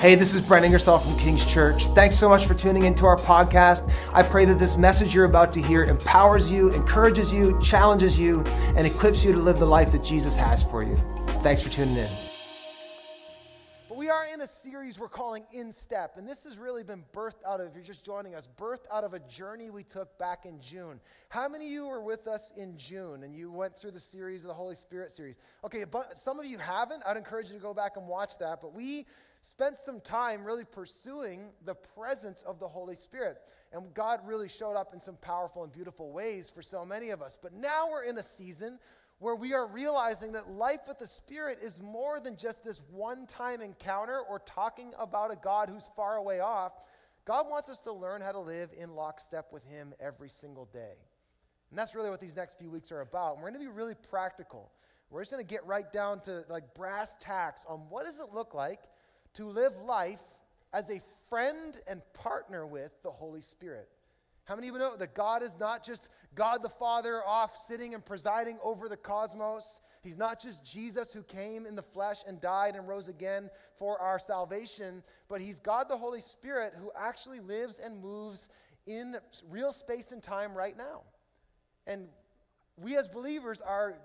Hey, this is Brent Ingersoll from King's Church. Thanks so much for tuning into our podcast. I pray that this message you're about to hear empowers you, encourages you, challenges you, and equips you to live the life that Jesus has for you. Thanks for tuning in. But we are in a series we're calling In Step, and this has really been birthed out of, if you're just joining us, birthed out of a journey we took back in June. How many of you were with us in June and you went through the series of the Holy Spirit series? Okay, but some of you haven't. I'd encourage you to go back and watch that, but we spent some time really pursuing the presence of the Holy Spirit. And God really showed up in some powerful and beautiful ways for so many of us. But now we're in a season where we are realizing that life with the Spirit is more than just this one time encounter or talking about a God who's far away off. God wants us to learn how to live in lockstep with Him every single day. And that's really what these next few weeks are about. And we're going to be really practical. We're just going to get right down to like brass tacks on what does it look like to live life as a friend and partner with the Holy Spirit. How many of you know that God is not just God the Father off sitting and presiding over the cosmos? He's not just Jesus who came in the flesh and died and rose again for our salvation, but He's God the Holy Spirit who actually lives and moves in real space and time right now. And we as believers are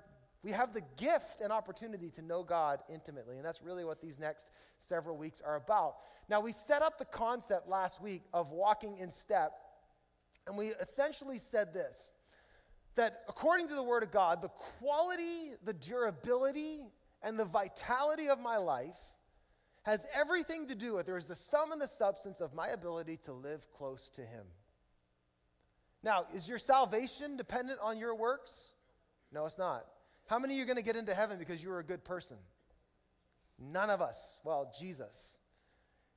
we have the gift and opportunity to know God intimately, and that's really what these next several weeks are about. Now, we set up the concept last week of walking in step, and we essentially said this that according to the Word of God, the quality, the durability, and the vitality of my life has everything to do with, there is the sum and the substance of my ability to live close to Him. Now, is your salvation dependent on your works? No, it's not. How many of you are going to get into heaven because you were a good person? None of us. Well, Jesus.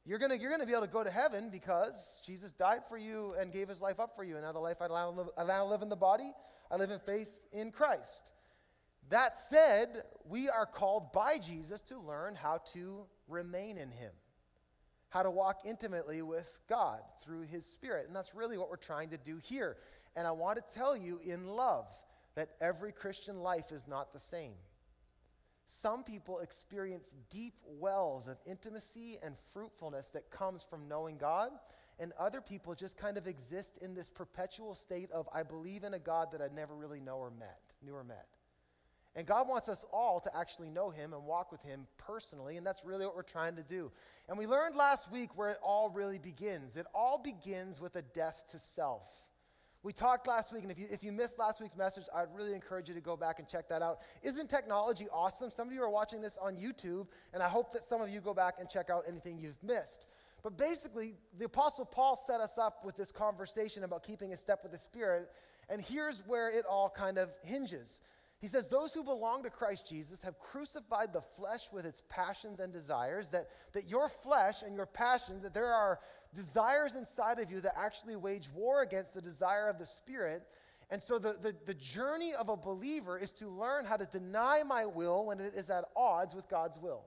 You're going you're to be able to go to heaven because Jesus died for you and gave his life up for you. And now the life I allow, live, allow live in the body, I live in faith in Christ. That said, we are called by Jesus to learn how to remain in him, how to walk intimately with God through his Spirit. And that's really what we're trying to do here. And I want to tell you in love that every Christian life is not the same. Some people experience deep wells of intimacy and fruitfulness that comes from knowing God, and other people just kind of exist in this perpetual state of I believe in a God that I never really know or met, knew or met. And God wants us all to actually know Him and walk with Him personally, and that's really what we're trying to do. And we learned last week where it all really begins. It all begins with a death to self. We talked last week, and if you, if you missed last week's message, I'd really encourage you to go back and check that out. Isn't technology awesome? Some of you are watching this on YouTube, and I hope that some of you go back and check out anything you've missed. But basically, the Apostle Paul set us up with this conversation about keeping a step with the Spirit, and here's where it all kind of hinges. He says, Those who belong to Christ Jesus have crucified the flesh with its passions and desires, that, that your flesh and your passions, that there are desires inside of you that actually wage war against the desire of the Spirit. And so the, the, the journey of a believer is to learn how to deny my will when it is at odds with God's will.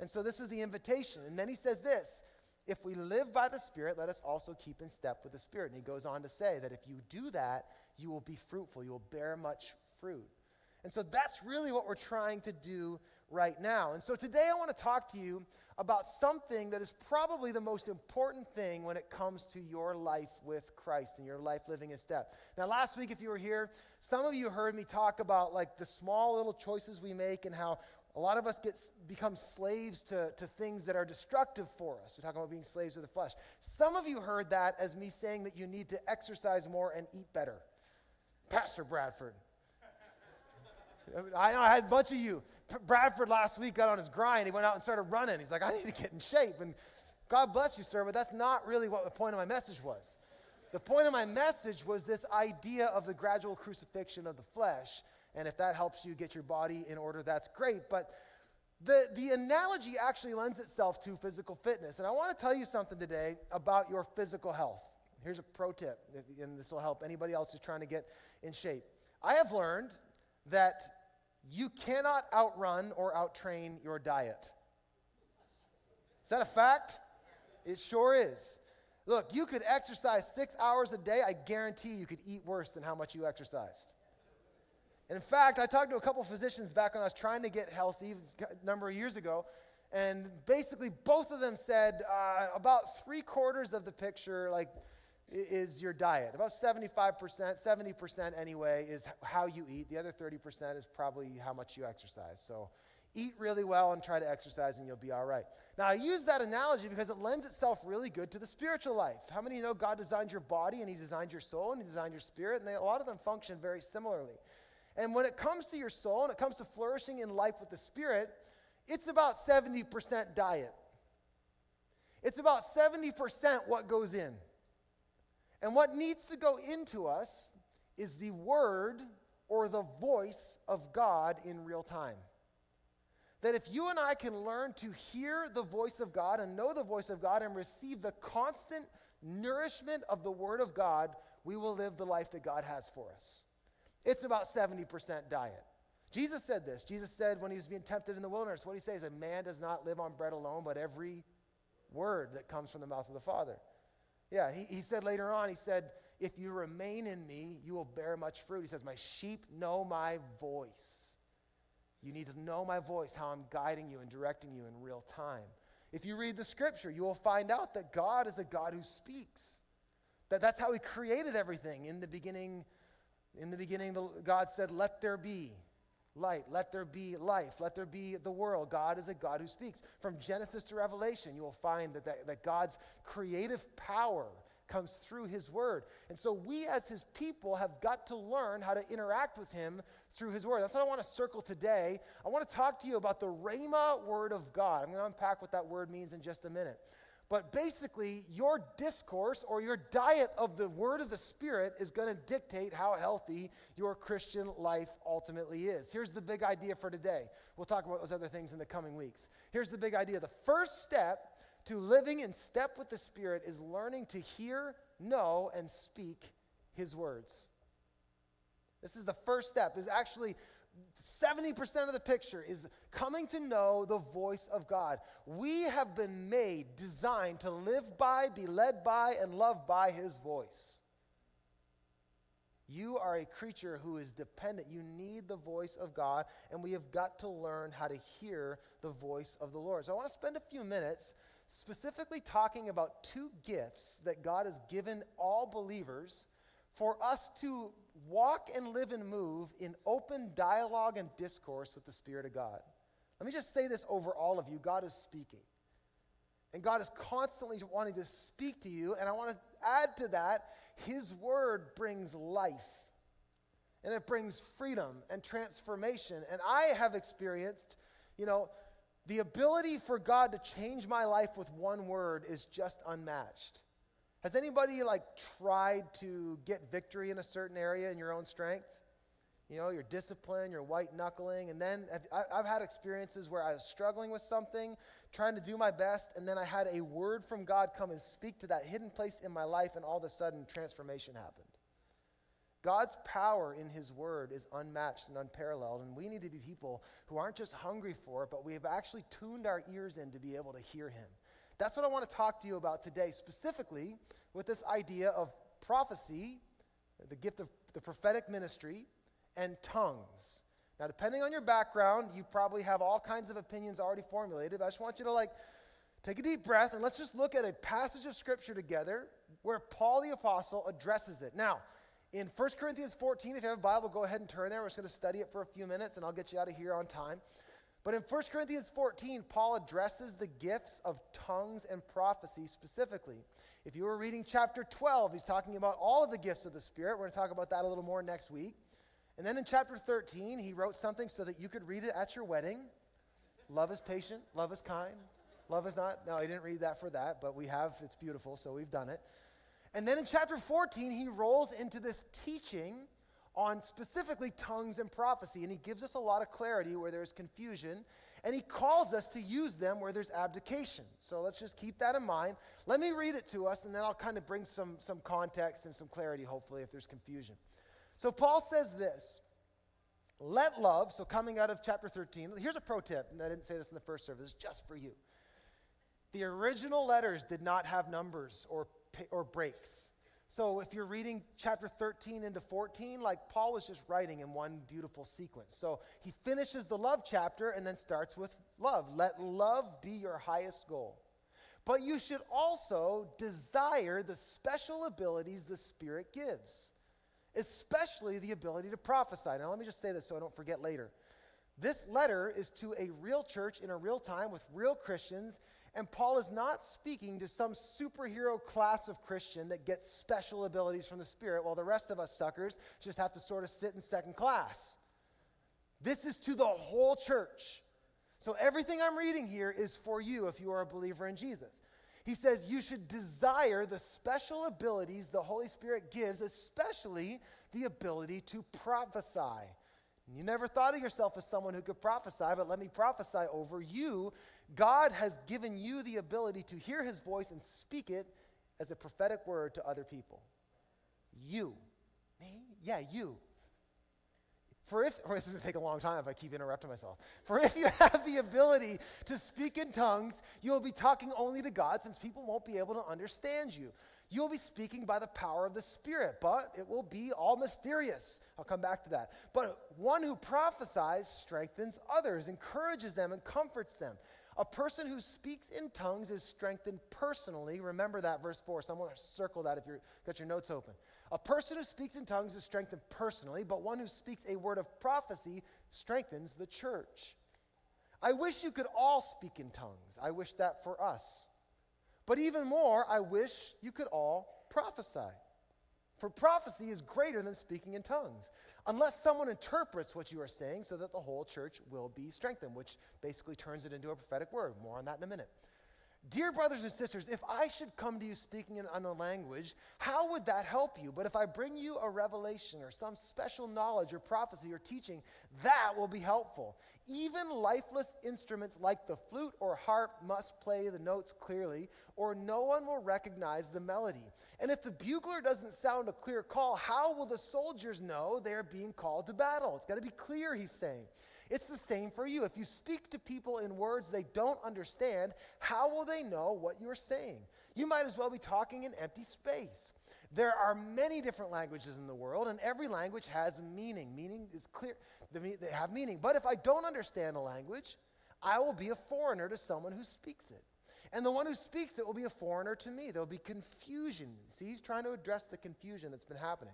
And so this is the invitation. And then he says this if we live by the Spirit, let us also keep in step with the Spirit. And he goes on to say that if you do that, you will be fruitful, you will bear much fruit. And so that's really what we're trying to do right now. And so today I want to talk to you about something that is probably the most important thing when it comes to your life with Christ and your life living in step. Now, last week, if you were here, some of you heard me talk about like the small little choices we make and how a lot of us get become slaves to, to things that are destructive for us. We're talking about being slaves of the flesh. Some of you heard that as me saying that you need to exercise more and eat better. Pastor Bradford. I, I had a bunch of you. Bradford last week got on his grind. He went out and started running. He's like, I need to get in shape. And God bless you, sir, but that's not really what the point of my message was. The point of my message was this idea of the gradual crucifixion of the flesh. And if that helps you get your body in order, that's great. But the, the analogy actually lends itself to physical fitness. And I want to tell you something today about your physical health. Here's a pro tip, and this will help anybody else who's trying to get in shape. I have learned that you cannot outrun or outtrain your diet. Is that a fact? It sure is. Look, you could exercise six hours a day. I guarantee you could eat worse than how much you exercised. In fact, I talked to a couple physicians back when I was trying to get healthy a number of years ago, And basically, both of them said uh, about three quarters of the picture, like, is your diet. About 75%, 70% anyway, is how you eat. The other 30% is probably how much you exercise. So eat really well and try to exercise, and you'll be all right. Now, I use that analogy because it lends itself really good to the spiritual life. How many know God designed your body, and He designed your soul, and He designed your spirit, and they, a lot of them function very similarly. And when it comes to your soul, and it comes to flourishing in life with the Spirit, it's about 70% diet. It's about 70% what goes in. And what needs to go into us is the word or the voice of God in real time. That if you and I can learn to hear the voice of God and know the voice of God and receive the constant nourishment of the Word of God, we will live the life that God has for us. It's about 70% diet. Jesus said this. Jesus said when he was being tempted in the wilderness, what he says, a man does not live on bread alone, but every word that comes from the mouth of the Father. Yeah, he, he said later on, he said, If you remain in me, you will bear much fruit. He says, My sheep know my voice. You need to know my voice, how I'm guiding you and directing you in real time. If you read the scripture, you will find out that God is a God who speaks. That that's how he created everything. In the beginning, in the beginning, God said, Let there be light. Let there be life. Let there be the world. God is a God who speaks. From Genesis to Revelation, you will find that, that, that, God's creative power comes through his word. And so we as his people have got to learn how to interact with him through his word. That's what I want to circle today. I want to talk to you about the Rhema word of God. I'm going to unpack what that word means in just a minute. But basically, your discourse or your diet of the word of the Spirit is going to dictate how healthy your Christian life ultimately is. Here's the big idea for today. We'll talk about those other things in the coming weeks. Here's the big idea the first step to living in step with the Spirit is learning to hear, know, and speak His words. This is the first step, is actually 70% of the picture is coming to know the voice of God. We have been made, designed to live by, be led by, and love by His voice. You are a creature who is dependent. You need the voice of God, and we have got to learn how to hear the voice of the Lord. So I want to spend a few minutes specifically talking about two gifts that God has given all believers for us to walk and live and move in open dialogue and discourse with the Spirit of God. Let me just say this over all of you God is speaking. And God is constantly wanting to speak to you. And I want to add to that, His word brings life. And it brings freedom and transformation. And I have experienced, you know, the ability for God to change my life with one word is just unmatched. Has anybody like tried to get victory in a certain area in your own strength? You know, your discipline, your white knuckling. And then I've had experiences where I was struggling with something, trying to do my best, and then I had a word from God come and speak to that hidden place in my life, and all of a sudden, transformation happened. God's power in His Word is unmatched and unparalleled, and we need to be people who aren't just hungry for it, but we have actually tuned our ears in to be able to hear Him. That's what I want to talk to you about today, specifically with this idea of prophecy, the gift of the prophetic ministry, and tongues. Now, depending on your background, you probably have all kinds of opinions already formulated. I just want you to like take a deep breath and let's just look at a passage of scripture together where Paul the apostle addresses it. Now, in 1 Corinthians 14, if you have a Bible, go ahead and turn there. We're just going to study it for a few minutes and I'll get you out of here on time. But in 1 Corinthians 14, Paul addresses the gifts of tongues and prophecy specifically. If you were reading chapter 12, he's talking about all of the gifts of the Spirit. We're going to talk about that a little more next week. And then in chapter 13, he wrote something so that you could read it at your wedding. Love is patient, love is kind, love is not. No, I didn't read that for that, but we have, it's beautiful, so we've done it. And then in chapter 14, he rolls into this teaching on specifically tongues and prophecy, and he gives us a lot of clarity where there's confusion, and he calls us to use them where there's abdication. So let's just keep that in mind. Let me read it to us, and then I'll kind of bring some, some context and some clarity, hopefully, if there's confusion. So Paul says this Let love, so coming out of chapter 13, here's a pro tip, and I didn't say this in the first service, just for you. The original letters did not have numbers or or breaks. So if you're reading chapter 13 into 14, like Paul was just writing in one beautiful sequence. So he finishes the love chapter and then starts with love. Let love be your highest goal. But you should also desire the special abilities the Spirit gives, especially the ability to prophesy. Now, let me just say this so I don't forget later. This letter is to a real church in a real time with real Christians, and Paul is not speaking to some superhero class of Christian that gets special abilities from the Spirit while the rest of us suckers just have to sort of sit in second class. This is to the whole church. So everything I'm reading here is for you if you are a believer in Jesus. He says you should desire the special abilities the Holy Spirit gives, especially the ability to prophesy. You never thought of yourself as someone who could prophesy, but let me prophesy over you. God has given you the ability to hear his voice and speak it as a prophetic word to other people. You. Me? Yeah, you. For if, or this is going to take a long time if I keep interrupting myself. For if you have the ability to speak in tongues, you will be talking only to God since people won't be able to understand you. You will be speaking by the power of the Spirit, but it will be all mysterious. I'll come back to that. But one who prophesies strengthens others, encourages them, and comforts them. A person who speaks in tongues is strengthened personally. Remember that verse 4. Someone circle that if you've got your notes open. A person who speaks in tongues is strengthened personally, but one who speaks a word of prophecy strengthens the church. I wish you could all speak in tongues. I wish that for us. But even more, I wish you could all prophesy. For prophecy is greater than speaking in tongues, unless someone interprets what you are saying so that the whole church will be strengthened, which basically turns it into a prophetic word. More on that in a minute. Dear brothers and sisters, if I should come to you speaking in unknown language, how would that help you? But if I bring you a revelation or some special knowledge or prophecy or teaching, that will be helpful. Even lifeless instruments like the flute or harp must play the notes clearly, or no one will recognize the melody. And if the bugler doesn't sound a clear call, how will the soldiers know they are being called to battle? It's got to be clear, he's saying. It's the same for you. If you speak to people in words they don't understand, how will they know what you're saying? You might as well be talking in empty space. There are many different languages in the world, and every language has meaning. Meaning is clear, they have meaning. But if I don't understand a language, I will be a foreigner to someone who speaks it. And the one who speaks it will be a foreigner to me. There'll be confusion. See, he's trying to address the confusion that's been happening.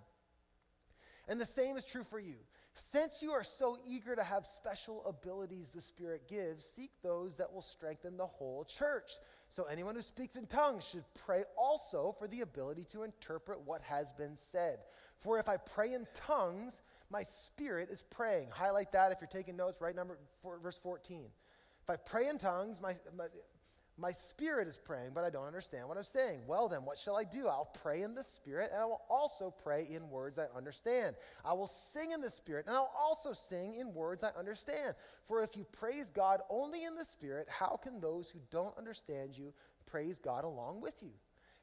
And the same is true for you. Since you are so eager to have special abilities the Spirit gives, seek those that will strengthen the whole church. So anyone who speaks in tongues should pray also for the ability to interpret what has been said. For if I pray in tongues, my spirit is praying. Highlight that if you're taking notes, right number four, verse 14. If I pray in tongues, my, my my spirit is praying, but I don't understand what I'm saying. Well, then, what shall I do? I'll pray in the spirit, and I will also pray in words I understand. I will sing in the spirit, and I'll also sing in words I understand. For if you praise God only in the spirit, how can those who don't understand you praise God along with you?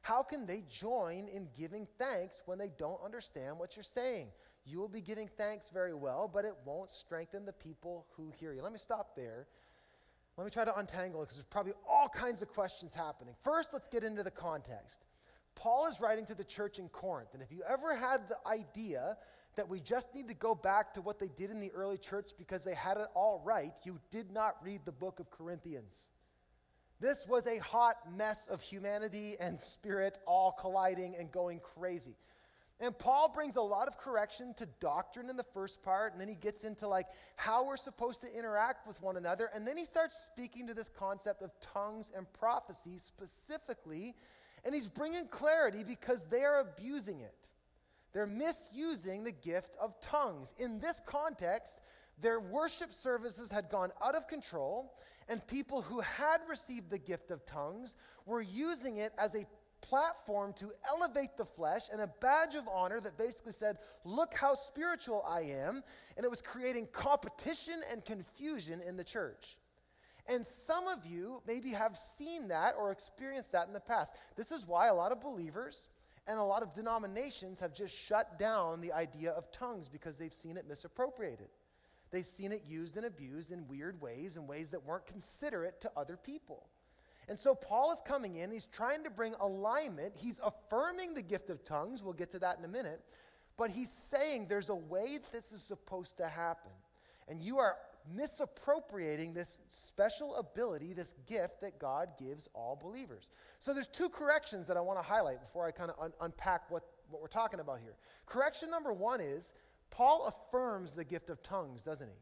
How can they join in giving thanks when they don't understand what you're saying? You will be giving thanks very well, but it won't strengthen the people who hear you. Let me stop there let me try to untangle it because there's probably all kinds of questions happening. First, let's get into the context. Paul is writing to the church in Corinth, and if you ever had the idea that we just need to go back to what they did in the early church because they had it all right, you did not read the book of Corinthians. This was a hot mess of humanity and spirit all colliding and going crazy. And Paul brings a lot of correction to doctrine in the first part, and then he gets into like how we're supposed to interact with one another, and then he starts speaking to this concept of tongues and prophecy specifically, and he's bringing clarity because they are abusing it. They're misusing the gift of tongues. In this context, their worship services had gone out of control, and people who had received the gift of tongues were using it as a platform to elevate the flesh and a badge of honor that basically said, Look how spiritual I am. And it was creating competition and confusion in the church. And some of you maybe have seen that or experienced that in the past. This is why a lot of believers and a lot of denominations have just shut down the idea of tongues because they've seen it misappropriated. They've seen it used and abused in weird ways, in ways that weren't considerate to other people. And so Paul is coming in, he's trying to bring alignment. He's affirming the gift of tongues. We'll get to that in a minute. But he's saying there's a way this is supposed to happen. And you are misappropriating this special ability, this gift that God gives all believers. So there's two corrections that I want to highlight before I kind of un- unpack what, what we're talking about here. Correction number one is Paul affirms the gift of tongues, doesn't he?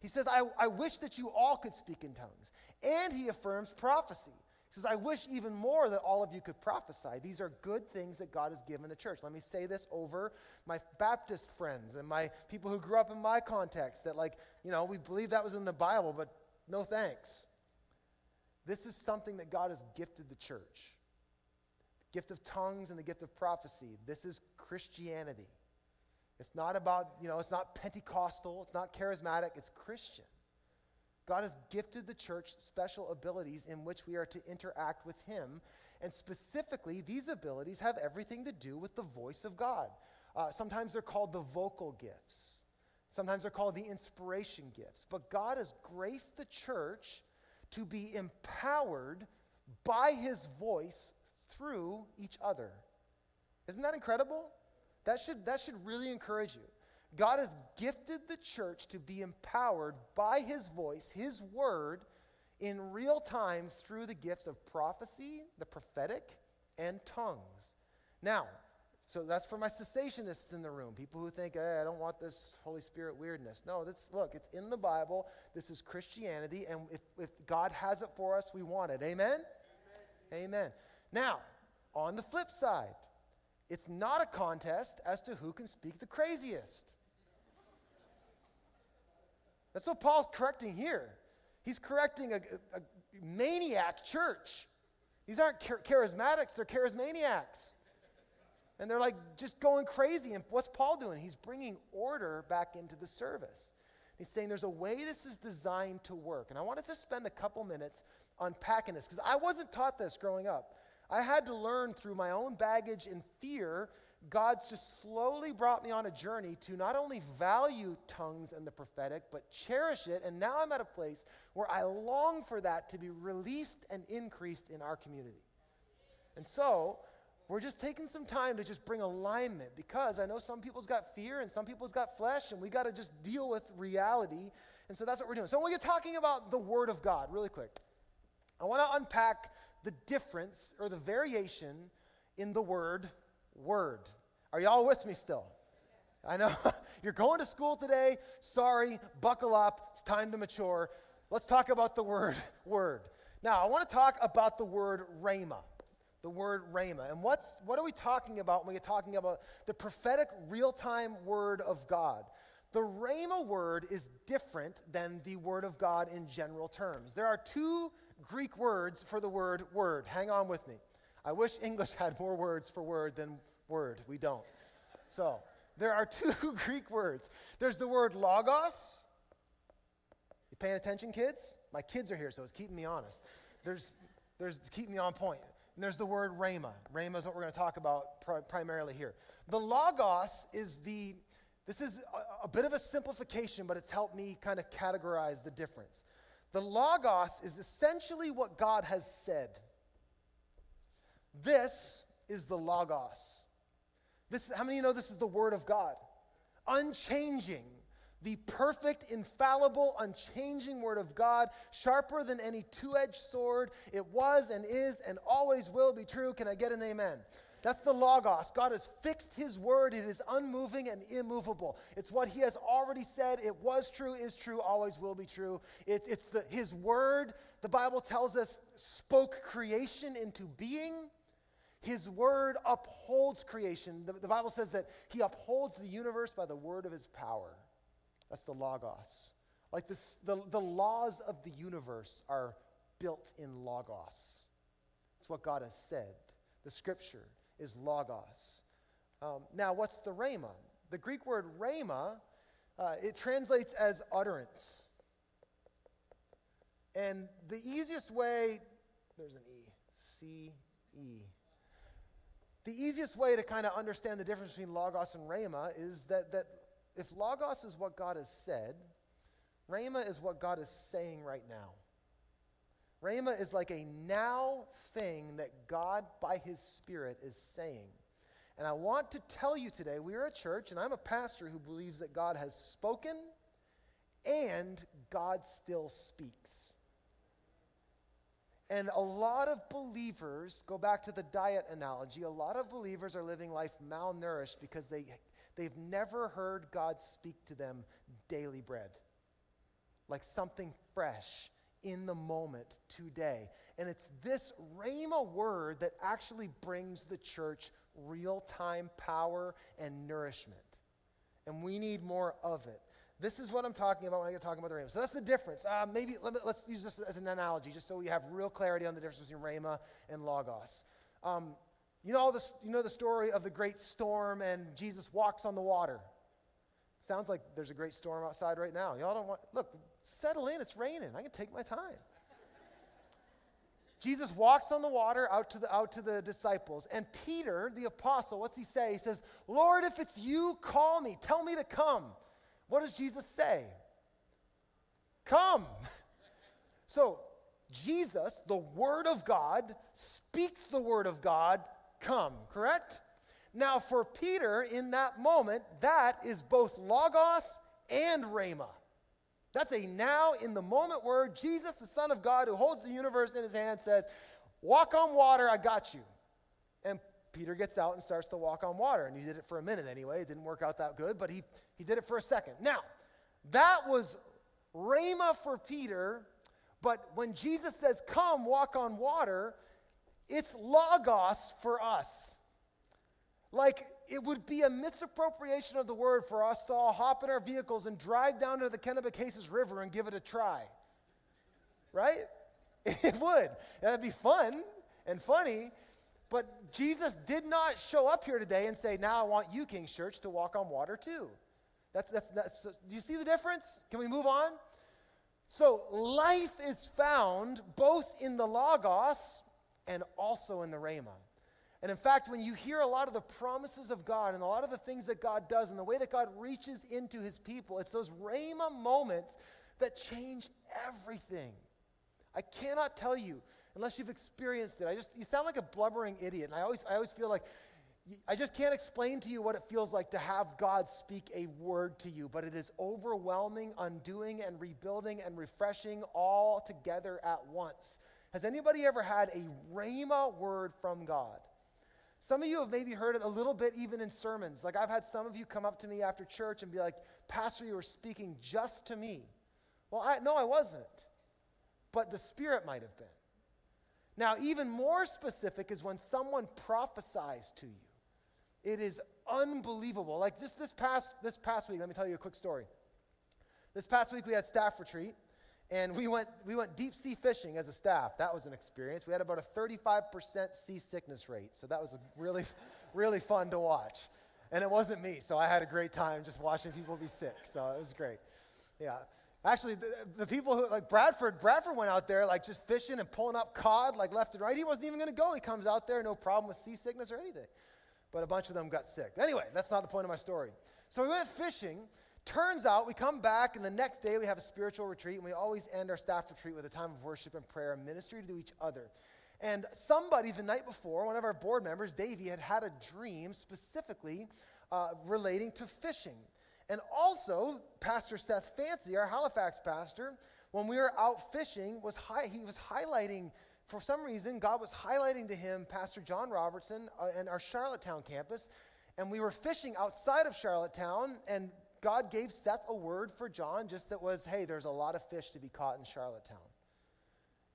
He says, I, I wish that you all could speak in tongues. And he affirms prophecy. He says, I wish even more that all of you could prophesy. These are good things that God has given the church. Let me say this over my Baptist friends and my people who grew up in my context that, like, you know, we believe that was in the Bible, but no thanks. This is something that God has gifted the church the gift of tongues and the gift of prophecy. This is Christianity. It's not about, you know, it's not Pentecostal, it's not charismatic, it's Christian. God has gifted the church special abilities in which we are to interact with Him. And specifically, these abilities have everything to do with the voice of God. Uh, sometimes they're called the vocal gifts, sometimes they're called the inspiration gifts. But God has graced the church to be empowered by His voice through each other. Isn't that incredible? That should, that should really encourage you. God has gifted the church to be empowered by his voice, his word, in real time through the gifts of prophecy, the prophetic, and tongues. Now, so that's for my cessationists in the room, people who think, hey, I don't want this Holy Spirit weirdness. No, that's, look, it's in the Bible. This is Christianity, and if, if God has it for us, we want it. Amen? Amen. Amen. Now, on the flip side, it's not a contest as to who can speak the craziest. That's what Paul's correcting here. He's correcting a, a, a maniac church. These aren't char- charismatics, they're charismaniacs. And they're like just going crazy. And what's Paul doing? He's bringing order back into the service. He's saying there's a way this is designed to work. And I wanted to spend a couple minutes unpacking this because I wasn't taught this growing up. I had to learn through my own baggage and fear. God's just slowly brought me on a journey to not only value tongues and the prophetic, but cherish it. And now I'm at a place where I long for that to be released and increased in our community. And so, we're just taking some time to just bring alignment because I know some people's got fear and some people's got flesh, and we got to just deal with reality. And so that's what we're doing. So, when we're talking about the Word of God, really quick, I want to unpack the difference or the variation in the word word. Are y'all with me still? I know you're going to school today. Sorry, buckle up. It's time to mature. Let's talk about the word word. Now, I want to talk about the word rhema. The word rhema. And what's what are we talking about when we're talking about the prophetic real-time word of God? The rhema word is different than the word of God in general terms. There are two Greek words for the word word. Hang on with me. I wish English had more words for word than word. We don't. So, there are two Greek words. There's the word logos. You paying attention, kids? My kids are here, so it's keeping me honest. There's, there's keep me on point. And there's the word rhema. Rhema is what we're going to talk about pri- primarily here. The logos is the, this is a, a bit of a simplification, but it's helped me kind of categorize the difference. The Logos is essentially what God has said. This is the Logos. This, how many of you know this is the Word of God? Unchanging, the perfect, infallible, unchanging Word of God, sharper than any two edged sword. It was and is and always will be true. Can I get an amen? That's the Logos. God has fixed His word. It is unmoving and immovable. It's what He has already said. It was true, is true, always will be true. It, it's the, His word, the Bible tells us, spoke creation into being. His word upholds creation. The, the Bible says that He upholds the universe by the word of His power. That's the Logos. Like this, the, the laws of the universe are built in Logos. It's what God has said, the scripture is logos. Um, now, what's the rhema? The Greek word rhema, uh, it translates as utterance. And the easiest way, there's an E, C E. The easiest way to kind of understand the difference between logos and rhema is that, that if logos is what God has said, rhema is what God is saying right now. Rhema is like a now thing that God, by His Spirit, is saying. And I want to tell you today, we are a church, and I'm a pastor who believes that God has spoken and God still speaks. And a lot of believers, go back to the diet analogy, a lot of believers are living life malnourished because they, they've never heard God speak to them daily bread, like something fresh in the moment today. And it's this Rhema word that actually brings the church real time power and nourishment. And we need more of it. This is what I'm talking about when I get talking about the Rhema. So that's the difference. Uh, maybe let us use this as an analogy, just so we have real clarity on the difference between Rhema and Logos. Um, you know, all this, you know the story of the great storm and Jesus walks on the water. Sounds like there's a great storm outside right now. Y'all don't want, look, settle in, it's raining. I can take my time. Jesus walks on the water out to the, out to the disciples. And Peter, the apostle, what's he say? He says, Lord, if it's you, call me. Tell me to come. What does Jesus say? Come. So, Jesus, the Word of God, speaks the Word of God, come, correct? Now, for Peter, in that moment, that is both Logos and Rhema. That's a now in the moment word. Jesus, the Son of God, who holds the universe in his hand, says, Walk on water, I got you. And Peter gets out and starts to walk on water. And he did it for a minute anyway. It didn't work out that good, but he, he did it for a second. Now, that was Rhema for Peter, but when Jesus says, Come, walk on water, it's Logos for us. Like, it would be a misappropriation of the word for us to all hop in our vehicles and drive down to the Kennebecasis River and give it a try. Right? It would. That'd be fun and funny, but Jesus did not show up here today and say, Now I want you, King's Church, to walk on water too. That's, that's, that's, do you see the difference? Can we move on? So, life is found both in the Logos and also in the Rhema. And in fact, when you hear a lot of the promises of God and a lot of the things that God does and the way that God reaches into his people, it's those Rhema moments that change everything. I cannot tell you unless you've experienced it. I just you sound like a blubbering idiot. And I always I always feel like I just can't explain to you what it feels like to have God speak a word to you, but it is overwhelming, undoing and rebuilding and refreshing all together at once. Has anybody ever had a rhema word from God? Some of you have maybe heard it a little bit even in sermons. Like I've had some of you come up to me after church and be like, Pastor, you were speaking just to me. Well, I, no, I wasn't but the Spirit might have been. Now, even more specific is when someone prophesies to you. It is unbelievable. Like just this past this past week, let me tell you a quick story. This past week we had staff retreat, and we went we went deep sea fishing as a staff. That was an experience. We had about a 35% seasickness rate, so that was really really fun to watch. And it wasn't me, so I had a great time just watching people be sick. So it was great. Yeah. Actually, the, the, people who, like Bradford, Bradford went out there like just fishing and pulling up cod like left and right. He wasn't even going to go. He comes out there, no problem with seasickness or anything. But a bunch of them got sick. Anyway, that's not the point of my story. So we went fishing. Turns out we come back, and the next day we have a spiritual retreat, and we always end our staff retreat with a time of worship and prayer and ministry to each other. And somebody the night before, one of our board members, Davey, had had a dream specifically uh, relating to fishing. And also, Pastor Seth Fancy, our Halifax pastor, when we were out fishing, was he was highlighting, for some reason, God was highlighting to him Pastor John Robertson uh, and our Charlottetown campus. And we were fishing outside of Charlottetown, and God gave Seth a word for John, just that was, hey, there's a lot of fish to be caught in Charlottetown.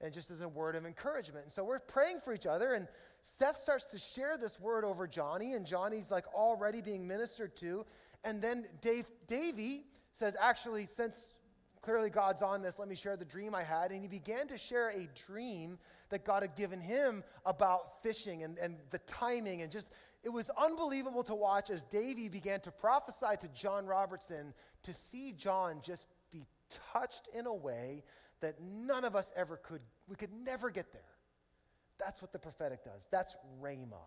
And just as a word of encouragement. And so we're praying for each other, and Seth starts to share this word over Johnny, and Johnny's like already being ministered to. And then Dave, Davey says, actually, since clearly God's on this, let me share the dream I had. And he began to share a dream that God had given him about fishing and, and the timing. And just, it was unbelievable to watch as Davey began to prophesy to John Robertson to see John just be touched in a way that none of us ever could. We could never get there. That's what the prophetic does. That's Rhema.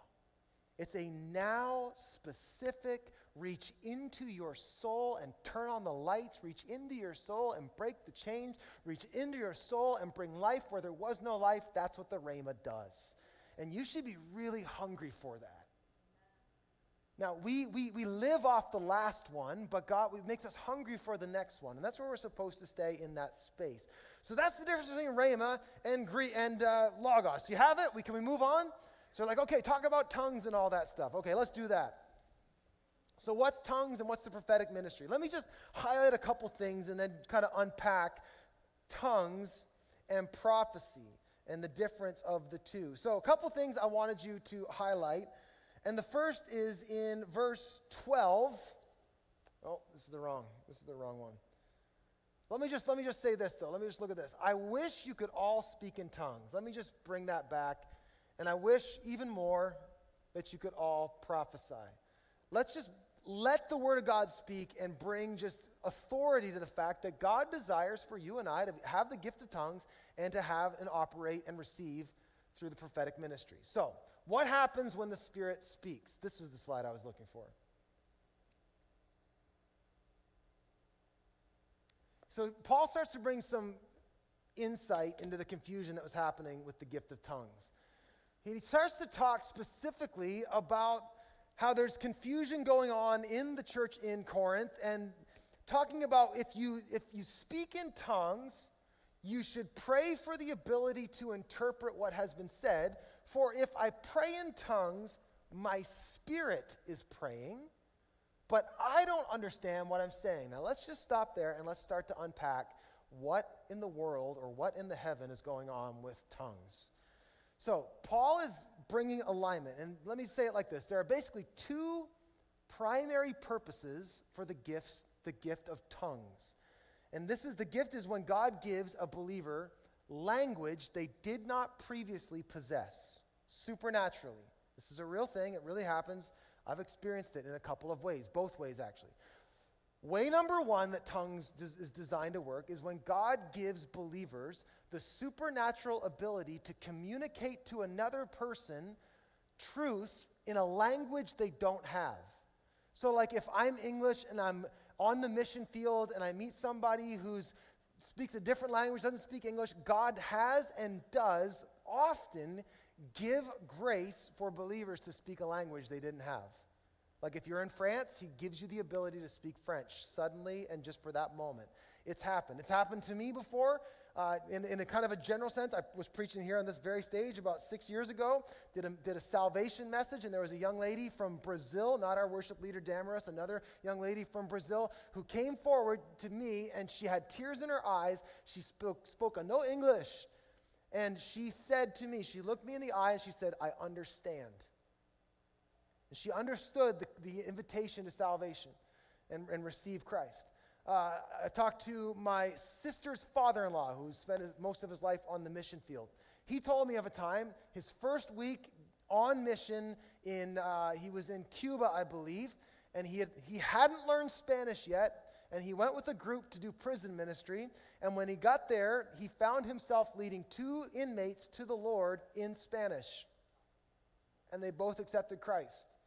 It's a now specific reach into your soul and turn on the lights, reach into your soul and break the chains, reach into your soul and bring life where there was no life. That's what the Rhema does. And you should be really hungry for that. Now, we, we, we live off the last one, but God makes us hungry for the next one. And that's where we're supposed to stay in that space. So that's the difference between Rhema and, Gre- and uh, Logos. Do you have it? We, can we move on? So, like, okay, talk about tongues and all that stuff. Okay, let's do that. So, what's tongues and what's the prophetic ministry? Let me just highlight a couple things and then kind of unpack tongues and prophecy and the difference of the two. So, a couple things I wanted you to highlight. And the first is in verse 12. Oh, this is the wrong. This is the wrong one. Let me just let me just say this though. Let me just look at this. I wish you could all speak in tongues. Let me just bring that back. And I wish even more that you could all prophesy. Let's just let the word of God speak and bring just authority to the fact that God desires for you and I to have the gift of tongues and to have and operate and receive through the prophetic ministry. So, what happens when the Spirit speaks? This is the slide I was looking for. So, Paul starts to bring some insight into the confusion that was happening with the gift of tongues. He starts to talk specifically about how there's confusion going on in the church in Corinth and talking about if you if you speak in tongues you should pray for the ability to interpret what has been said. For if I pray in tongues, my spirit is praying, but I don't understand what I'm saying. Now let's just stop there and let's start to unpack what in the world or what in the heaven is going on with tongues. So, Paul is bringing alignment. And let me say it like this there are basically two primary purposes for the gifts, the gift of tongues. And this is the gift is when God gives a believer language they did not previously possess supernaturally. This is a real thing, it really happens. I've experienced it in a couple of ways, both ways actually. Way number one that tongues is designed to work is when God gives believers the supernatural ability to communicate to another person truth in a language they don't have. So, like if I'm English and I'm on the mission field and I meet somebody who speaks a different language, doesn't speak English, God has and does often give grace for believers to speak a language they didn't have. Like if you're in France, he gives you the ability to speak French suddenly and just for that moment. It's happened. It's happened to me before uh, in, in a kind of a general sense. I was preaching here on this very stage about six years ago, did a, did a salvation message, and there was a young lady from Brazil, not our worship leader Damaris, another young lady from Brazil, who came forward to me and she had tears in her eyes. She spoke, spoke no English. And she said to me, she looked me in the eye and she said, I understand. And she understood the, the invitation to salvation and, and receive Christ. Uh, I talked to my sister's father in law, who spent his, most of his life on the mission field. He told me of a time, his first week on mission, in, uh, he was in Cuba, I believe, and he, had, he hadn't learned Spanish yet. And he went with a group to do prison ministry. And when he got there, he found himself leading two inmates to the Lord in Spanish and they both accepted Christ.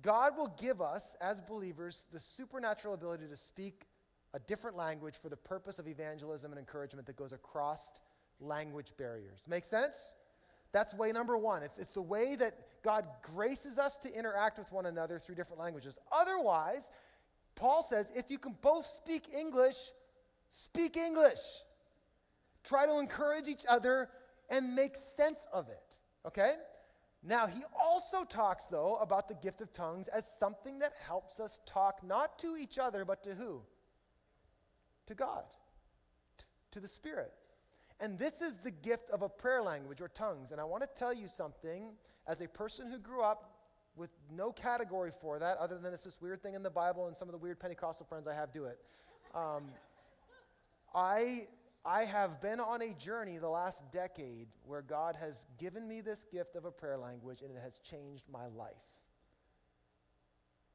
God will give us, as believers, the supernatural ability to speak a different language for the purpose of evangelism and encouragement that goes across language barriers. Make sense? That's way number one. It's, it's the way that God graces us to interact with one another through different languages. Otherwise, Paul says if you can both speak English, speak English. Try to encourage each other and make sense of it. Okay? Now, he also talks, though, about the gift of tongues as something that helps us talk not to each other, but to who? To God, to the Spirit. And this is the gift of a prayer language or tongues. And I want to tell you something as a person who grew up with no category for that, other than it's this weird thing in the Bible and some of the weird Pentecostal friends I have do it. Um, I I have been on a journey the last decade where God has given me this gift of a prayer language and it has changed my life.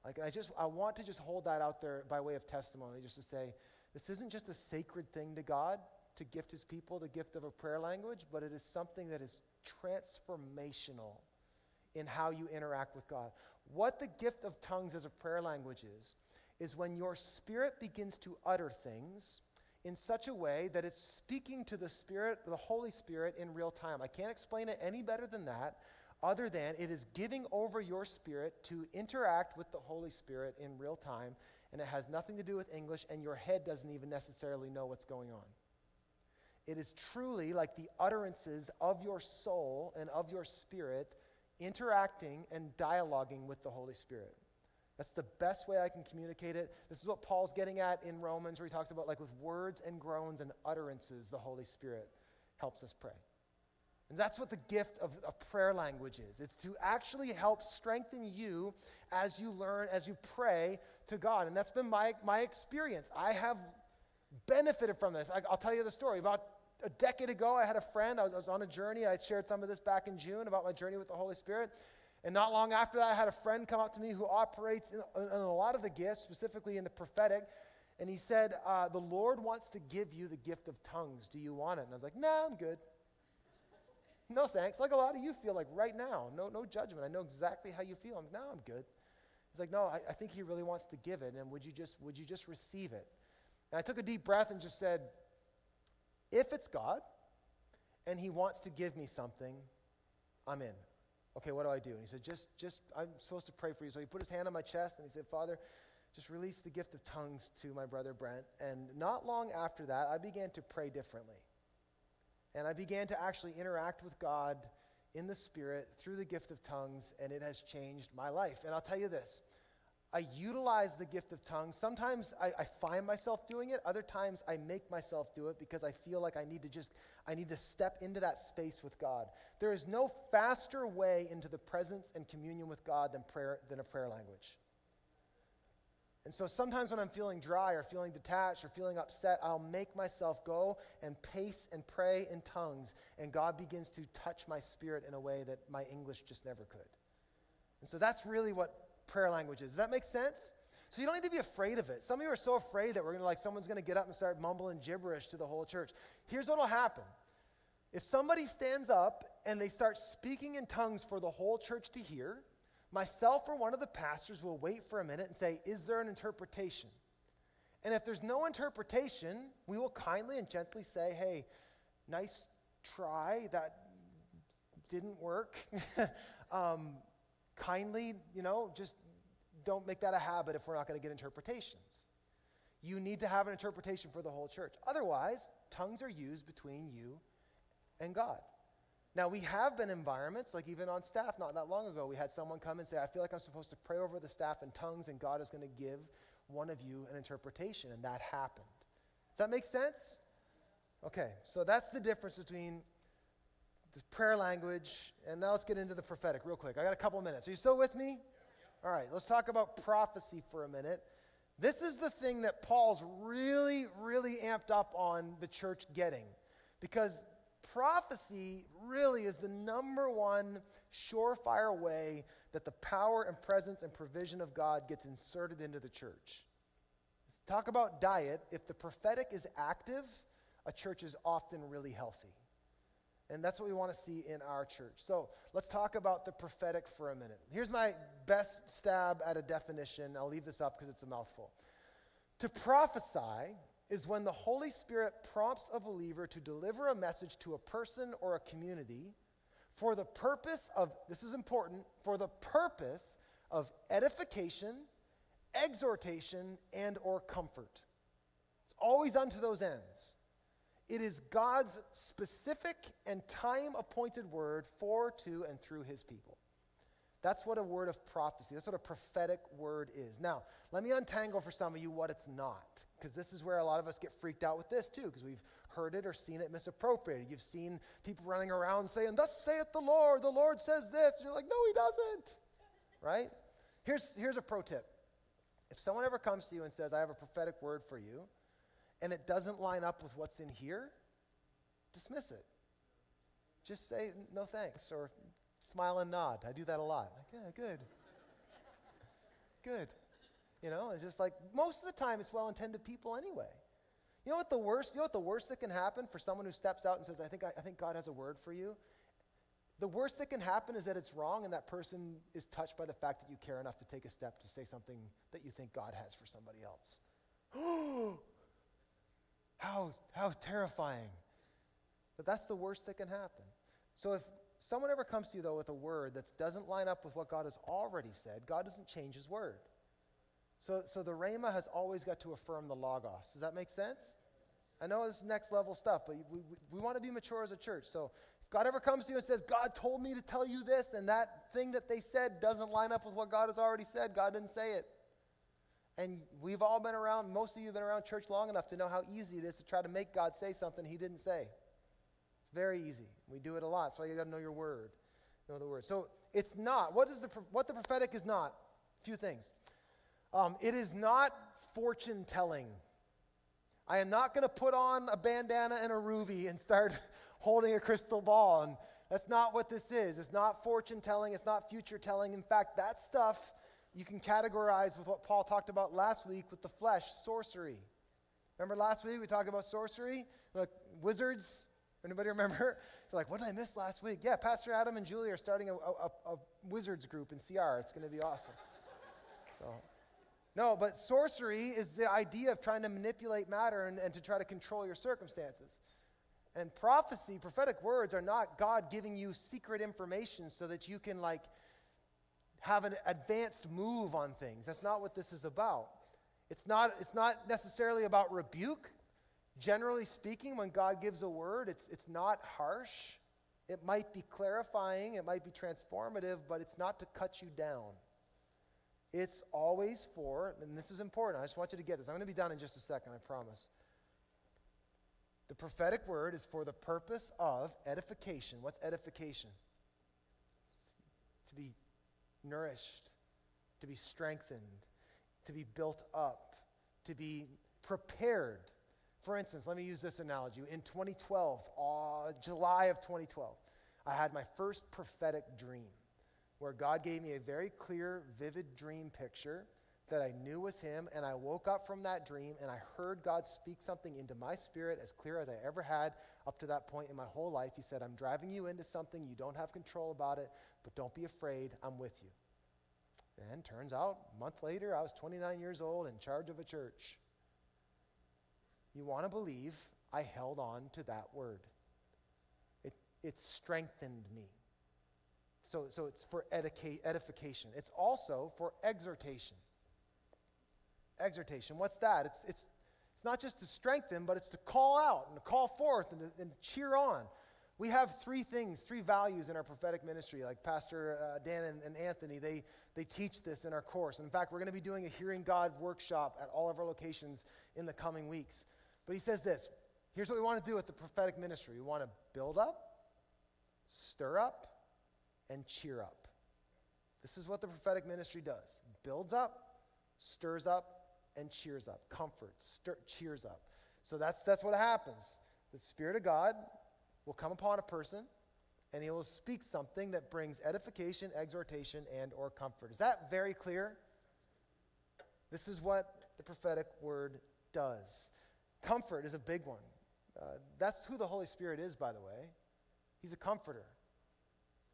Like I just I want to just hold that out there by way of testimony just to say this isn't just a sacred thing to God to gift his people the gift of a prayer language, but it is something that is transformational in how you interact with God. What the gift of tongues as a prayer language is, is when your spirit begins to utter things in such a way that it's speaking to the Spirit, the Holy Spirit, in real time. I can't explain it any better than that, other than it is giving over your spirit to interact with the Holy Spirit in real time, and it has nothing to do with English, and your head doesn't even necessarily know what's going on. It is truly like the utterances of your soul and of your spirit interacting and dialoguing with the Holy Spirit. That's the best way I can communicate it. This is what Paul's getting at in Romans, where he talks about, like, with words and groans and utterances, the Holy Spirit helps us pray. And that's what the gift of a prayer language is. It's to actually help strengthen you as you learn, as you pray to God. And that's been my, my experience. I have benefited from this. I, will tell you the story. About a decade ago, I had a friend. I was, I was on a journey. I shared some of this back in June about my journey with the Holy Spirit. And not long after that, I had a friend come up to me who operates in, in a lot of the gifts, specifically in the prophetic. And he said, uh, The Lord wants to give you the gift of tongues. Do you want it? And I was like, No, nah, I'm good. No thanks. Like a lot of you feel like right now. No, no judgment. I know exactly how you feel. I'm no, I'm good. He's like, no, I, I think he really wants to give it. And would you just would you just receive it? And I took a deep breath and just said, if it's God and he wants to give me something, I'm in. Okay, what do I do? And he said, just, just, I'm supposed to pray for you. So he put his hand on my chest and he said, Father, just release the gift of tongues to my brother Brent. And not long after that, I began to pray differently. And I began to actually interact with God in the Spirit through the gift of tongues, and it has changed my life. And I'll tell you this I utilize the gift of tongues. Sometimes I, I, find myself doing it. Other times I make myself do it because I feel like I need to just, I need to step into that space with God. There is no faster way into the presence and communion with God than prayer, than a prayer language. And so sometimes when I'm feeling dry or feeling detached or feeling upset, I'll make myself go and pace and pray in tongues, and God begins to touch my spirit in a way that my English just never could. And so that's really what prayer language is. Does that make sense? So you don't need to be afraid of it. Some of you are so afraid that we're to like someone's to get up and start mumbling gibberish to the whole church. Here's what'll happen. If somebody stands up and they start speaking in tongues for the whole church to hear, myself or one of the pastors will wait for a minute and say, Is there an interpretation? And if there's no interpretation, we will kindly and gently say, Hey, nice try. That didn't work. um, kindly, you know, just don't make that a habit if we're not going to get interpretations. You need to have an interpretation for the whole church. Otherwise, tongues are used between you and God. Now, we have been environments, like even on staff not that long ago, we had someone come and say, I feel like I'm supposed to pray over the staff in tongues, and God is going to give one of you an interpretation. And that happened. Does that make sense? Okay, so that's the difference between the prayer language, and now let's get into the prophetic real quick. I got a couple minutes. Are you still with me? All right, let's talk about prophecy for a minute. This is the thing that Paul's really, really amped up on the church getting because prophecy really is the number one surefire way that the power and presence and provision of God gets inserted into the church. Talk about diet. If the prophetic is active, a church is often really healthy. And that's what we want to see in our church. So let's talk about the prophetic for a minute. Here's my best stab at a definition. I'll leave this up because it's a mouthful. To prophesy is when the Holy Spirit prompts a believer to deliver a message to a person or a community for the purpose of, this is important, for the purpose of edification, exhortation, and or comfort. It's always unto those ends. It is God's specific and time appointed word for, to, and through his people. That's what a word of prophecy, that's what a prophetic word is. Now, let me untangle for some of you what it's not, because this is where a lot of us get freaked out with this too, because we've heard it or seen it misappropriated. You've seen people running around saying, Thus saith the Lord, the Lord says this. And you're like, No, he doesn't. Right? Here's, here's a pro tip. If someone ever comes to you and says, I have a prophetic word for you, and it doesn't line up with what's in here, dismiss it. Just say, No thanks, or smile and nod. I do that a lot. Like, yeah, good. good. You know, it's just like most of the time it's well intended people anyway. You know what the worst, you know what the worst that can happen for someone who steps out and says, I think, I, I think God has a word for you? The worst that can happen is that it's wrong and that person is touched by the fact that you care enough to take a step to say something that you think God has for somebody else. how, how terrifying. But that's the worst that can happen. So if someone ever comes to you, though, with a word that doesn't line up with what God has already said, God doesn't change his word. So, so the Rhema has always got to affirm the Logos. Does that make sense? I know this is next level stuff, but we, we, we want to be mature as a church. So if God ever comes to you and says, God told me to tell you this, and that thing that they said doesn't line up with what God has already said, God didn't say it. And we've all been around, most of you have been around church long enough to know how easy it is to try to make God say something he didn't say. It's very easy. We do it a lot. That's why you got to know your word. Know the word. So it's not. What is the what the prophetic is not? A few things. Um, it is not fortune telling. I am not going to put on a bandana and a ruby and start holding a crystal ball. And that's not what this is. It's not fortune telling, it's not future telling. In fact, that stuff you can categorize with what Paul talked about last week with the flesh sorcery. Remember last week we talked about sorcery? Like wizards? Anybody remember? It's like, what did I miss last week? Yeah, Pastor Adam and Julie are starting a, a, a wizards group in CR. It's going to be awesome. So. No, but sorcery is the idea of trying to manipulate matter and, and to try to control your circumstances. And prophecy, prophetic words, are not God giving you secret information so that you can, like, have an advanced move on things. That's not what this is about. It's not, it's not necessarily about rebuke. Generally speaking, when God gives a word, it's, it's not harsh. It might be clarifying, it might be transformative, but it's not to cut you down. It's always for, and this is important, I just want you to get this. I'm going to be done in just a second, I promise. The prophetic word is for the purpose of edification. What's edification? To be nourished, to be strengthened, to be built up, to be prepared. For instance, let me use this analogy. In 2012, uh, July of 2012, I had my first prophetic dream where God gave me a very clear, vivid dream picture that I knew was Him. And I woke up from that dream and I heard God speak something into my spirit as clear as I ever had up to that point in my whole life. He said, I'm driving you into something. You don't have control about it, but don't be afraid. I'm with you. And turns out, a month later, I was 29 years old in charge of a church. You want to believe I held on to that word. It, it strengthened me. So, so it's for edification. It's also for exhortation. Exhortation, what's that? It's, it's, it's not just to strengthen, but it's to call out and to call forth and to, and cheer on. We have three things, three values in our prophetic ministry. Like Pastor uh, Dan and, and, Anthony, they, they teach this in our course. In fact, we're going to be doing a Hearing God workshop at all of our locations in the coming weeks. But he says this here's what we want to do with the prophetic ministry we want to build up, stir up, and cheer up. This is what the prophetic ministry does builds up, stirs up, and cheers up. Comfort, stir, cheers up. So that's, that's what happens. The Spirit of God will come upon a person and he will speak something that brings edification, exhortation, and or comfort. Is that very clear? This is what the prophetic word does. Comfort is a big one. Uh, that's who the Holy Spirit is, by the way. He's a comforter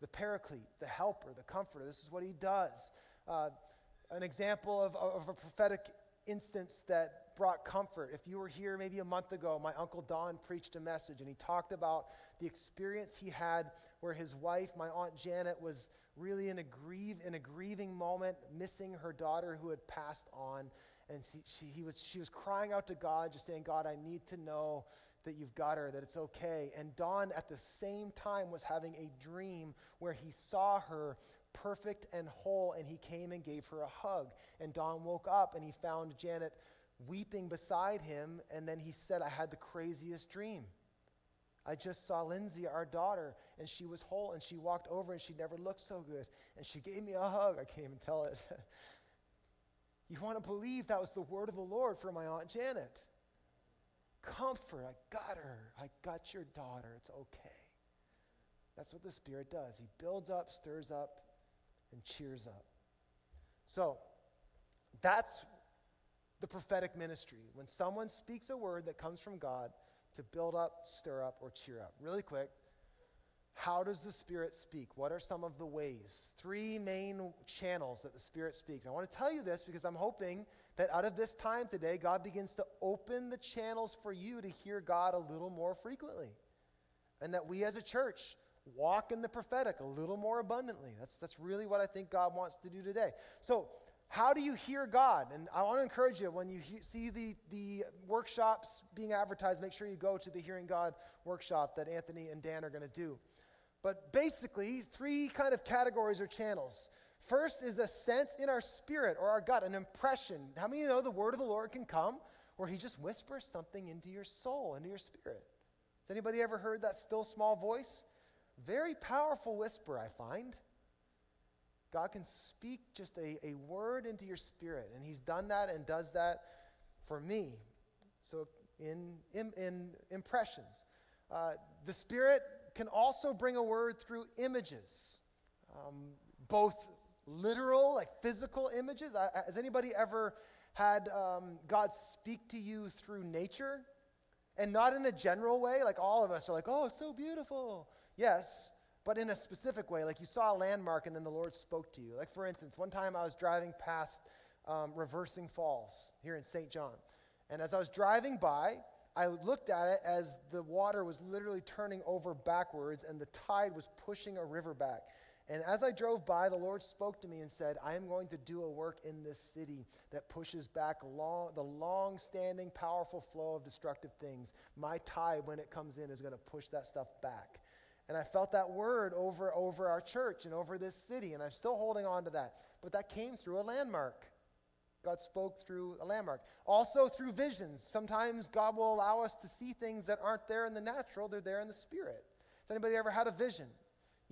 the paraclete, the helper, the comforter. This is what he does. Uh, an example of, of a prophetic instance that brought comfort. If you were here maybe a month ago, my uncle Don preached a message and he talked about the experience he had where his wife, my aunt Janet, was really in a, grieve, in a grieving moment, missing her daughter who had passed on. And she, she, he was, she was crying out to God, just saying, God, I need to know that you've got her, that it's okay. And Don, at the same time, was having a dream where he saw her perfect and whole, and he came and gave her a hug. And Don woke up and he found Janet weeping beside him, and then he said, I had the craziest dream. I just saw Lindsay, our daughter, and she was whole, and she walked over and she never looked so good. And she gave me a hug. I can't even tell it. you want to believe that was the word of the Lord for my Aunt Janet. Comfort, I got her. I got your daughter. It's okay. That's what the Spirit does. He builds up, stirs up, and cheers up. So, that's the prophetic ministry. When someone speaks a word that comes from God to build up, stir up, or cheer up. Really quick, How does the Spirit speak? What are some of the ways? Three main channels that the Spirit speaks. I want to tell you this because I'm hoping that out of this time today, God begins to open the channels for you to hear God a little more frequently. And that we as a church walk in the prophetic a little more abundantly. That's, that's really what I think God wants to do today. So, how do you hear God? And I want to encourage you when you he- see the, the workshops being advertised, make sure you go to the Hearing God workshop that Anthony and Dan are going to do. But basically, three kind of categories or channels. First is a sense in our spirit or our gut, an impression. How many you know the word of the Lord can come where he just whispers something into your soul, into your spirit? Has anybody ever heard that still small voice? Very powerful whisper, I find. God can speak just a, a word into your spirit, and He's done that and does that for me. So, in, in, in impressions, uh, the Spirit can also bring a word through images, um, both literal, like physical images. Has anybody ever had um, God speak to you through nature? And not in a general way, like all of us are like, oh, it's so beautiful. Yes, but in a specific way, like you saw a landmark and then the Lord spoke to you. Like, for instance, one time I was driving past um, Reversing Falls here in St. John. And as I was driving by, I looked at it as the water was literally turning over backwards and the tide was pushing a river back. And as I drove by, the Lord spoke to me and said, I am going to do a work in this city that pushes back long, the long standing, powerful flow of destructive things. My tide, when it comes in, is going to push that stuff back. And I felt that word over, over our church and over this city, and I'm still holding on to that. But that came through a landmark. God spoke through a landmark. Also through visions. Sometimes God will allow us to see things that aren't there in the natural, they're there in the spirit. Has anybody ever had a vision?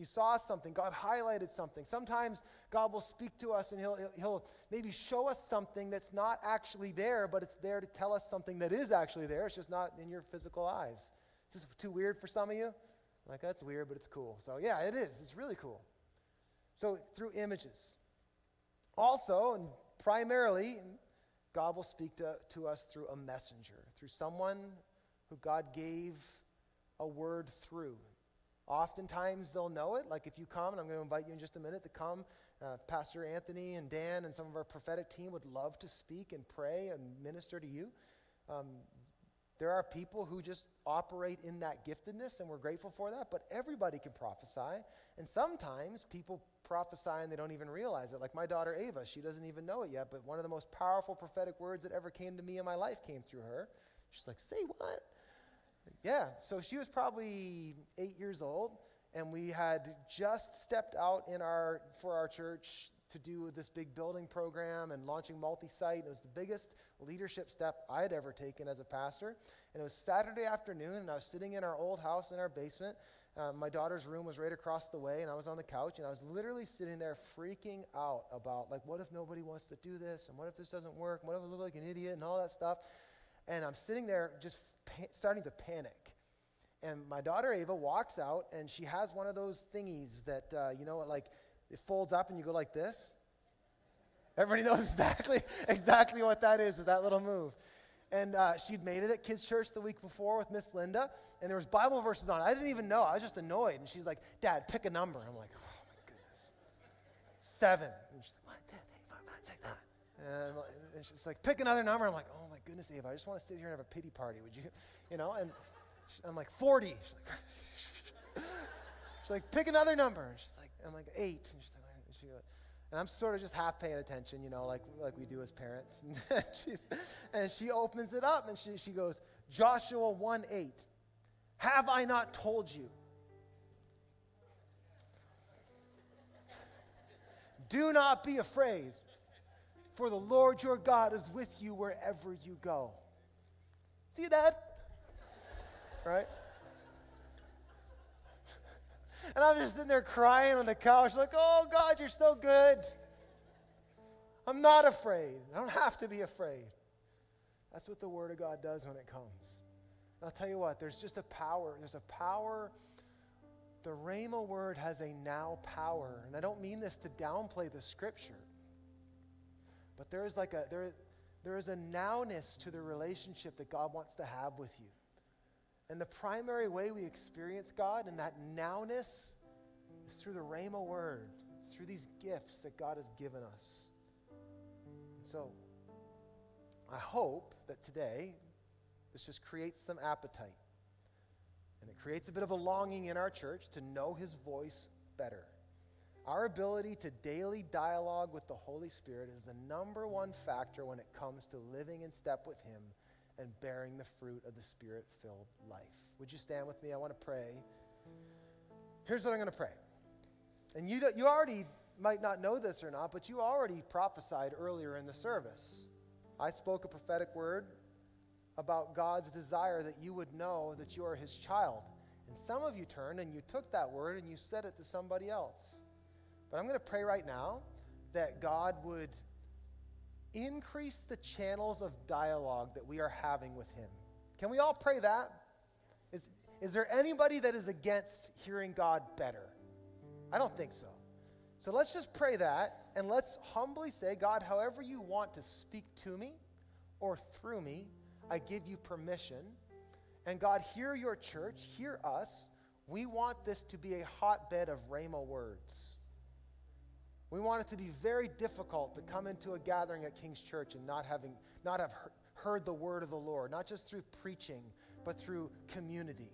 You saw something, God highlighted something. Sometimes God will speak to us and he'll, he'll maybe show us something that's not actually there, but it's there to tell us something that is actually there. It's just not in your physical eyes. Is this too weird for some of you? Like, that's weird, but it's cool. So, yeah, it is. It's really cool. So, through images. Also, and primarily, God will speak to, to us through a messenger, through someone who God gave a word through. Oftentimes they'll know it. Like if you come, and I'm going to invite you in just a minute to come, uh, Pastor Anthony and Dan and some of our prophetic team would love to speak and pray and minister to you. Um, there are people who just operate in that giftedness, and we're grateful for that, but everybody can prophesy. And sometimes people prophesy and they don't even realize it. Like my daughter Ava, she doesn't even know it yet, but one of the most powerful prophetic words that ever came to me in my life came through her. She's like, Say what? Yeah, so she was probably eight years old, and we had just stepped out in our, for our church to do this big building program and launching multi site. It was the biggest leadership step I had ever taken as a pastor. And it was Saturday afternoon, and I was sitting in our old house in our basement. Um, my daughter's room was right across the way, and I was on the couch, and I was literally sitting there freaking out about, like, what if nobody wants to do this? And what if this doesn't work? And what if I look like an idiot? And all that stuff. And I'm sitting there just pa- starting to panic. And my daughter Ava walks out, and she has one of those thingies that, uh, you know, like it folds up and you go like this. Everybody knows exactly, exactly what that is that little move. And uh, she'd made it at kids' church the week before with Miss Linda, and there was Bible verses on. I didn't even know. I was just annoyed. And she's like, "Dad, pick a number." I'm like, "Oh my goodness, seven. And she's like, "One, two, three, four, five, six, seven." And she's like, "Pick another number." I'm like, "Oh goodness, Ava, I just want to sit here and have a pity party. Would you, you know?" And I'm like, "40." She's like, she's like, "Pick another number." And she's like, "I'm like eight. And she's like, and she and I'm sort of just half paying attention, you know, like, like we do as parents. And, she's, and she opens it up and she, she goes, Joshua 1 8. Have I not told you? Do not be afraid, for the Lord your God is with you wherever you go. See that? Right? And I'm just in there crying on the couch, like, oh, God, you're so good. I'm not afraid. I don't have to be afraid. That's what the Word of God does when it comes. And I'll tell you what, there's just a power. There's a power. The Rhema word has a now power. And I don't mean this to downplay the scripture, but there is like a there, there is a nowness to the relationship that God wants to have with you. And the primary way we experience God and that nowness is through the Rhema word, it's through these gifts that God has given us. And so, I hope that today this just creates some appetite. And it creates a bit of a longing in our church to know His voice better. Our ability to daily dialogue with the Holy Spirit is the number one factor when it comes to living in step with Him and bearing the fruit of the Spirit filled life. Would you stand with me? I want to pray. Here's what I'm going to pray. And you, you already might not know this or not, but you already prophesied earlier in the service. I spoke a prophetic word about God's desire that you would know that you are His child. And some of you turned and you took that word and you said it to somebody else. But I'm going to pray right now that God would increase the channels of dialogue that we are having with Him. Can we all pray that? Is, is there anybody that is against hearing God better? I don't think so. So let's just pray that and let's humbly say, God, however you want to speak to me or through me, I give you permission. And God, hear your church, hear us. We want this to be a hotbed of Rhema words. We want it to be very difficult to come into a gathering at King's Church and not having not have heard the word of the Lord, not just through preaching, but through community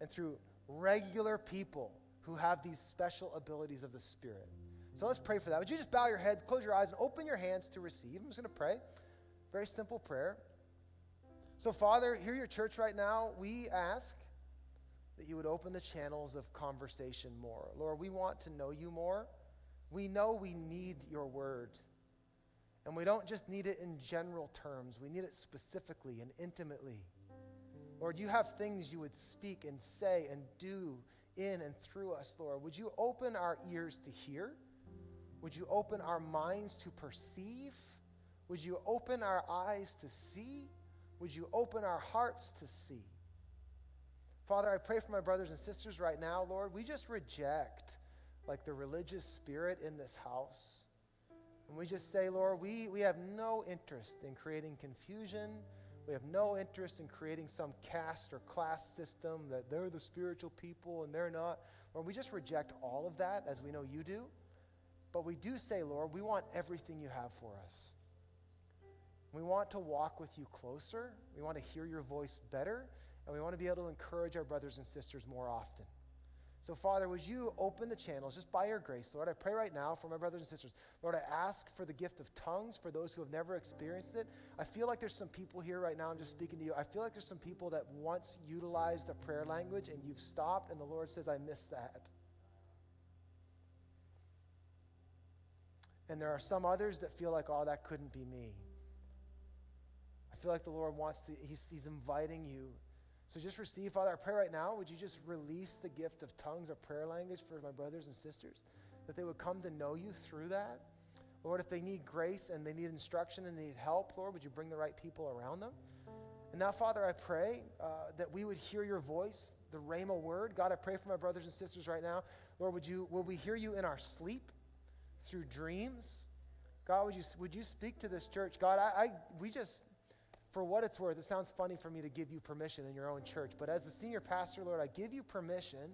and through regular people who have these special abilities of the Spirit. So let's pray for that. Would you just bow your head, close your eyes, and open your hands to receive? I'm just going to pray. Very simple prayer. So, Father, here your church right now, we ask that you would open the channels of conversation more. Lord, we want to know you more. We know we need your word. And we don't just need it in general terms, we need it specifically and intimately. Lord, you have things you would speak and say and do in and through us, Lord. Would you open our ears to hear? Would you open our minds to perceive? Would you open our eyes to see? Would you open our hearts to see? Father, I pray for my brothers and sisters right now, Lord. We just reject like the religious spirit in this house. And we just say, Lord, we, we have no interest in creating confusion. We have no interest in creating some caste or class system that they're the spiritual people and they're not. Lord, we just reject all of that as we know you do. But we do say, Lord, we want everything you have for us. We want to walk with you closer. We want to hear your voice better. And we want to be able to encourage our brothers and sisters more often. So, Father, would you open the channels just by your grace, Lord? I pray right now for my brothers and sisters. Lord, I ask for the gift of tongues for those who have never experienced it. I feel like there's some people here right now, I'm just speaking to you. I feel like there's some people that once utilized a prayer language and you've stopped, and the Lord says, I missed that. And there are some others that feel like, oh, that couldn't be me. I feel like the Lord wants to, he's, he's inviting you. So just receive, Father, I pray right now, would you just release the gift of tongues or prayer language for my brothers and sisters? That they would come to know you through that. Lord, if they need grace and they need instruction and they need help, Lord, would you bring the right people around them? And now, Father, I pray uh, that we would hear your voice, the Rhema word. God, I pray for my brothers and sisters right now. Lord, would you, will we hear you in our sleep, through dreams? God, would you, would you speak to this church? God, I, I we just, for what it's worth, it sounds funny for me to give you permission in your own church, but as the senior pastor, Lord, I give you permission,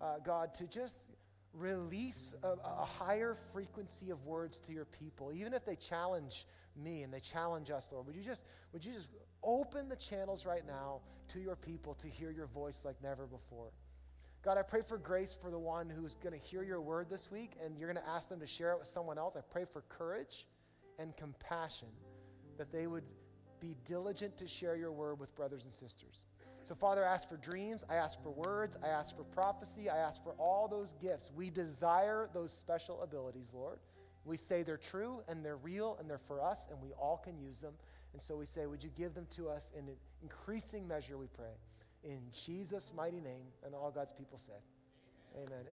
uh, God, to just release a, a, higher frequency of words to your people, even if they challenge me and they challenge us, Lord. Would you just would you just open the channels right now to your people to hear your voice like never before? God, I pray for grace for the one who's going to hear your word this week and you're going to ask them to share it with someone else. I pray for courage and compassion that they would be diligent to share your word with brothers and sisters. So, Father, I ask for dreams. I ask for words. I ask for prophecy. I ask for all those gifts. We desire those special abilities, Lord. We say they're true and they're real and they're for us and we all can use them. And so we say, would you give them to us in an increasing measure, we pray. In Jesus' mighty name. And all God's people said, Amen. Amen.